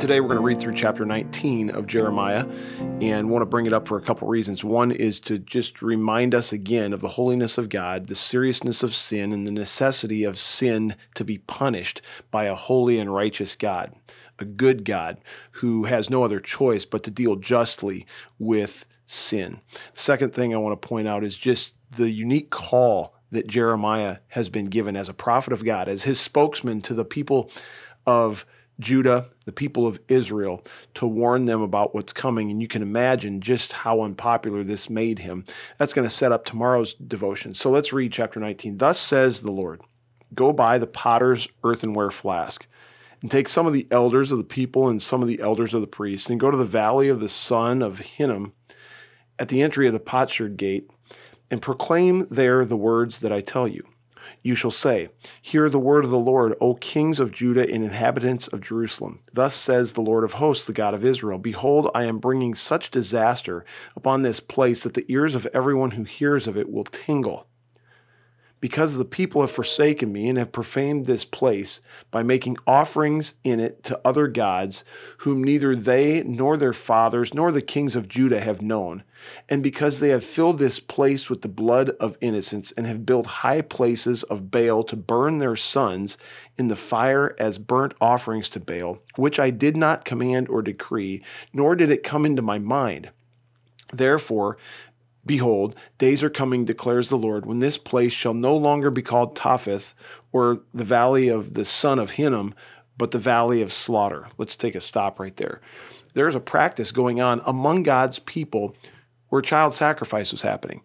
Today we're going to read through chapter 19 of Jeremiah and want to bring it up for a couple reasons. One is to just remind us again of the holiness of God, the seriousness of sin, and the necessity of sin to be punished by a holy and righteous God, a good God who has no other choice but to deal justly with sin. second thing I want to point out is just the unique call that Jeremiah has been given as a prophet of God, as his spokesman to the people of Judah, the people of Israel, to warn them about what's coming. And you can imagine just how unpopular this made him. That's going to set up tomorrow's devotion. So let's read chapter 19. Thus says the Lord Go buy the potter's earthenware flask, and take some of the elders of the people and some of the elders of the priests, and go to the valley of the son of Hinnom at the entry of the potsherd gate, and proclaim there the words that I tell you you shall say, Hear the word of the Lord, O kings of Judah and inhabitants of Jerusalem. Thus says the Lord of hosts, the God of Israel Behold, I am bringing such disaster upon this place that the ears of everyone who hears of it will tingle because the people have forsaken me and have profaned this place by making offerings in it to other gods, whom neither they nor their fathers nor the kings of Judah have known, and because they have filled this place with the blood of innocents and have built high places of Baal to burn their sons in the fire as burnt offerings to Baal, which I did not command or decree, nor did it come into my mind. Therefore, Behold, days are coming, declares the Lord, when this place shall no longer be called Topheth, or the valley of the son of Hinnom, but the valley of slaughter. Let's take a stop right there. There's a practice going on among God's people where child sacrifice was happening.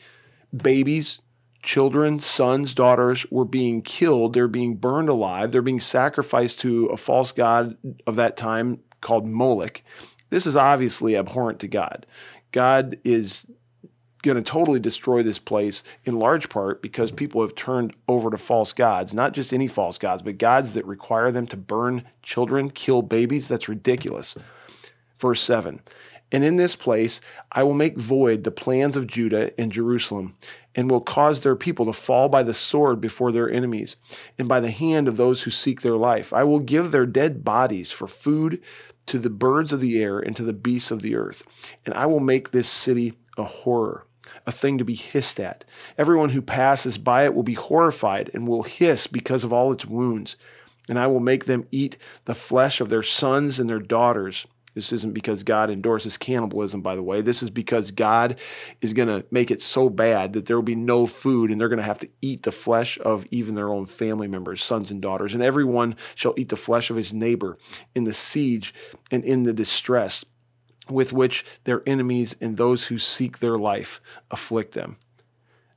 Babies, children, sons, daughters were being killed. They're being burned alive. They're being sacrificed to a false god of that time called Moloch. This is obviously abhorrent to God. God is going to totally destroy this place in large part because people have turned over to false gods, not just any false gods, but gods that require them to burn children, kill babies. That's ridiculous. Verse 7 And in this place I will make void the plans of Judah and Jerusalem, and will cause their people to fall by the sword before their enemies, and by the hand of those who seek their life. I will give their dead bodies for food to the birds of the air and to the beasts of the earth, and I will make this city a horror a thing to be hissed at. Everyone who passes by it will be horrified and will hiss because of all its wounds. And I will make them eat the flesh of their sons and their daughters. This isn't because God endorses cannibalism, by the way. This is because God is going to make it so bad that there will be no food and they're going to have to eat the flesh of even their own family members, sons and daughters. And everyone shall eat the flesh of his neighbor in the siege and in the distress with which their enemies and those who seek their life afflict them.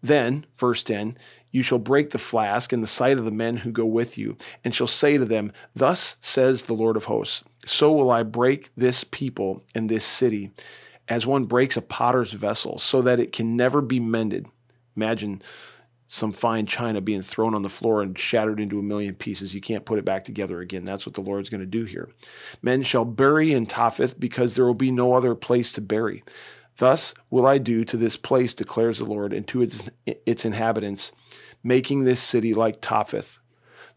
Then, verse 10, you shall break the flask in the sight of the men who go with you, and shall say to them, Thus says the Lord of hosts, so will I break this people and this city, as one breaks a potter's vessel, so that it can never be mended. Imagine some fine china being thrown on the floor and shattered into a million pieces. You can't put it back together again. That's what the Lord's going to do here. Men shall bury in Topheth because there will be no other place to bury. Thus will I do to this place, declares the Lord, and to its, its inhabitants, making this city like Topheth.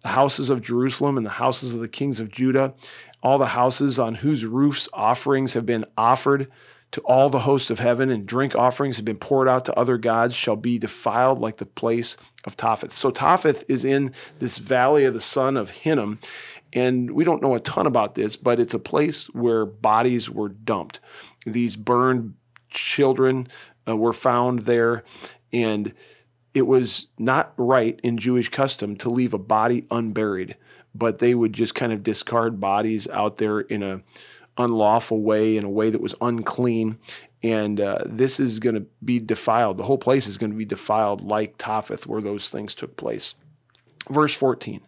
The houses of Jerusalem and the houses of the kings of Judah, all the houses on whose roofs offerings have been offered, to all the host of heaven, and drink offerings have been poured out to other gods, shall be defiled like the place of Topheth. So Topheth is in this valley of the son of Hinnom. And we don't know a ton about this, but it's a place where bodies were dumped. These burned children uh, were found there. And it was not right in Jewish custom to leave a body unburied, but they would just kind of discard bodies out there in a unlawful way, in a way that was unclean. And uh, this is going to be defiled. The whole place is going to be defiled like Topheth, where those things took place. Verse 14.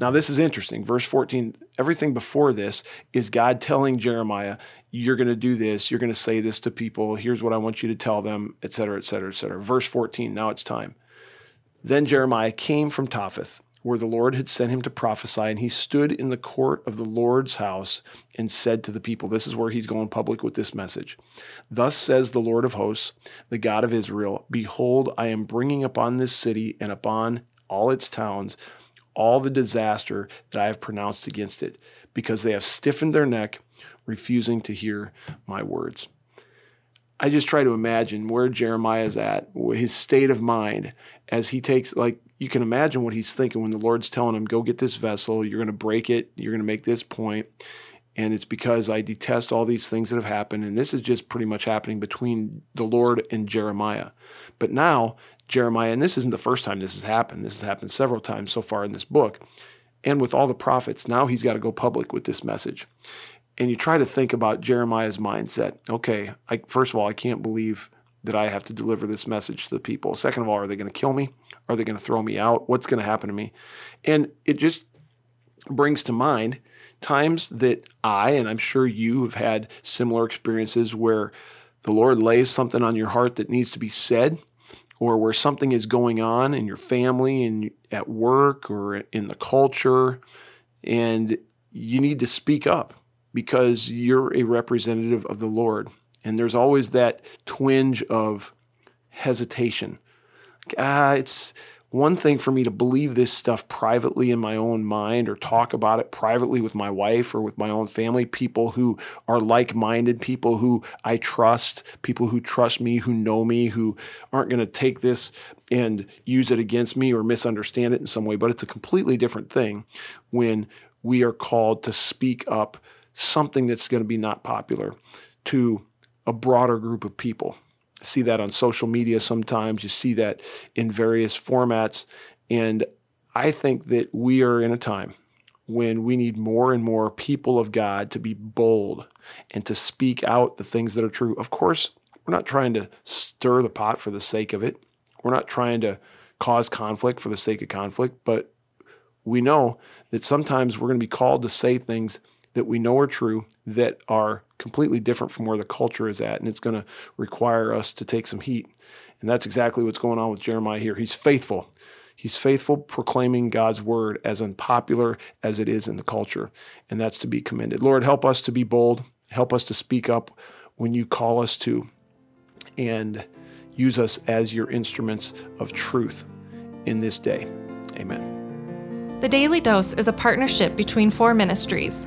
Now, this is interesting. Verse 14, everything before this is God telling Jeremiah, You're going to do this. You're going to say this to people. Here's what I want you to tell them, et cetera, et cetera, et cetera. Verse 14, now it's time. Then Jeremiah came from Topheth where the Lord had sent him to prophesy, and he stood in the court of the Lord's house and said to the people, This is where he's going public with this message. Thus says the Lord of hosts, the God of Israel Behold, I am bringing upon this city and upon all its towns all the disaster that I have pronounced against it, because they have stiffened their neck, refusing to hear my words. I just try to imagine where Jeremiah is at, his state of mind as he takes, like, you can imagine what he's thinking when the Lord's telling him, Go get this vessel, you're going to break it, you're going to make this point. And it's because I detest all these things that have happened. And this is just pretty much happening between the Lord and Jeremiah. But now, Jeremiah, and this isn't the first time this has happened, this has happened several times so far in this book. And with all the prophets, now he's got to go public with this message and you try to think about Jeremiah's mindset. Okay, I, first of all, I can't believe that I have to deliver this message to the people. Second of all, are they going to kill me? Are they going to throw me out? What's going to happen to me? And it just brings to mind times that I, and I'm sure you have had similar experiences where the Lord lays something on your heart that needs to be said, or where something is going on in your family and at work or in the culture, and you need to speak up because you're a representative of the Lord. And there's always that twinge of hesitation. Ah, it's one thing for me to believe this stuff privately in my own mind or talk about it privately with my wife or with my own family, people who are like minded, people who I trust, people who trust me, who know me, who aren't going to take this and use it against me or misunderstand it in some way. But it's a completely different thing when we are called to speak up something that's going to be not popular to a broader group of people. see that on social media sometimes, you see that in various formats. And I think that we are in a time when we need more and more people of God to be bold and to speak out the things that are true. Of course, we're not trying to stir the pot for the sake of it. We're not trying to cause conflict for the sake of conflict, but we know that sometimes we're going to be called to say things that we know are true that are completely different from where the culture is at. And it's going to require us to take some heat. And that's exactly what's going on with Jeremiah here. He's faithful. He's faithful proclaiming God's word as unpopular as it is in the culture. And that's to be commended. Lord, help us to be bold. Help us to speak up when you call us to. And use us as your instruments of truth in this day. Amen. The Daily Dose is a partnership between four ministries.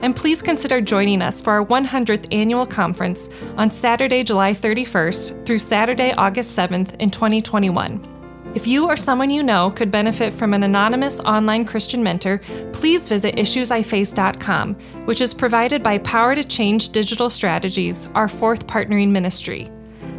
And please consider joining us for our 100th annual conference on Saturday, July 31st through Saturday, August 7th in 2021. If you or someone you know could benefit from an anonymous online Christian mentor, please visit issuesiface.com, which is provided by Power to Change Digital Strategies, our fourth partnering ministry.